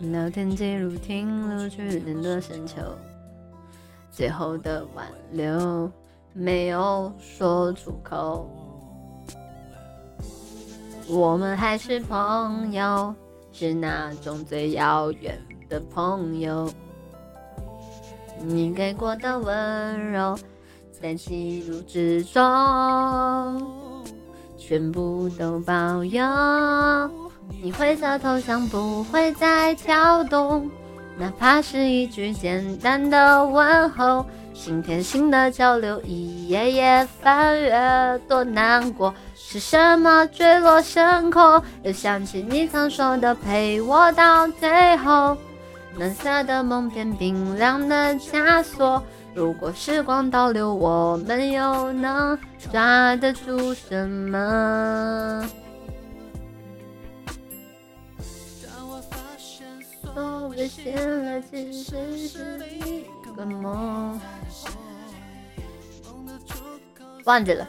聊天记录停留去年的深秋，最后的挽留没有说出口。我们还是朋友，是那种最遥远的朋友。你给过的温柔，在记录之中，全部都保有。你灰色头像不会再跳动，哪怕是一句简单的问候，心贴心的交流，一页页翻阅，多难过。是什么坠落深空？又想起你曾说的陪我到最后。蓝色的梦片，冰凉的枷锁。如果时光倒流，我们又能抓得住什么？都被醒来，其实是一个梦。忘记了。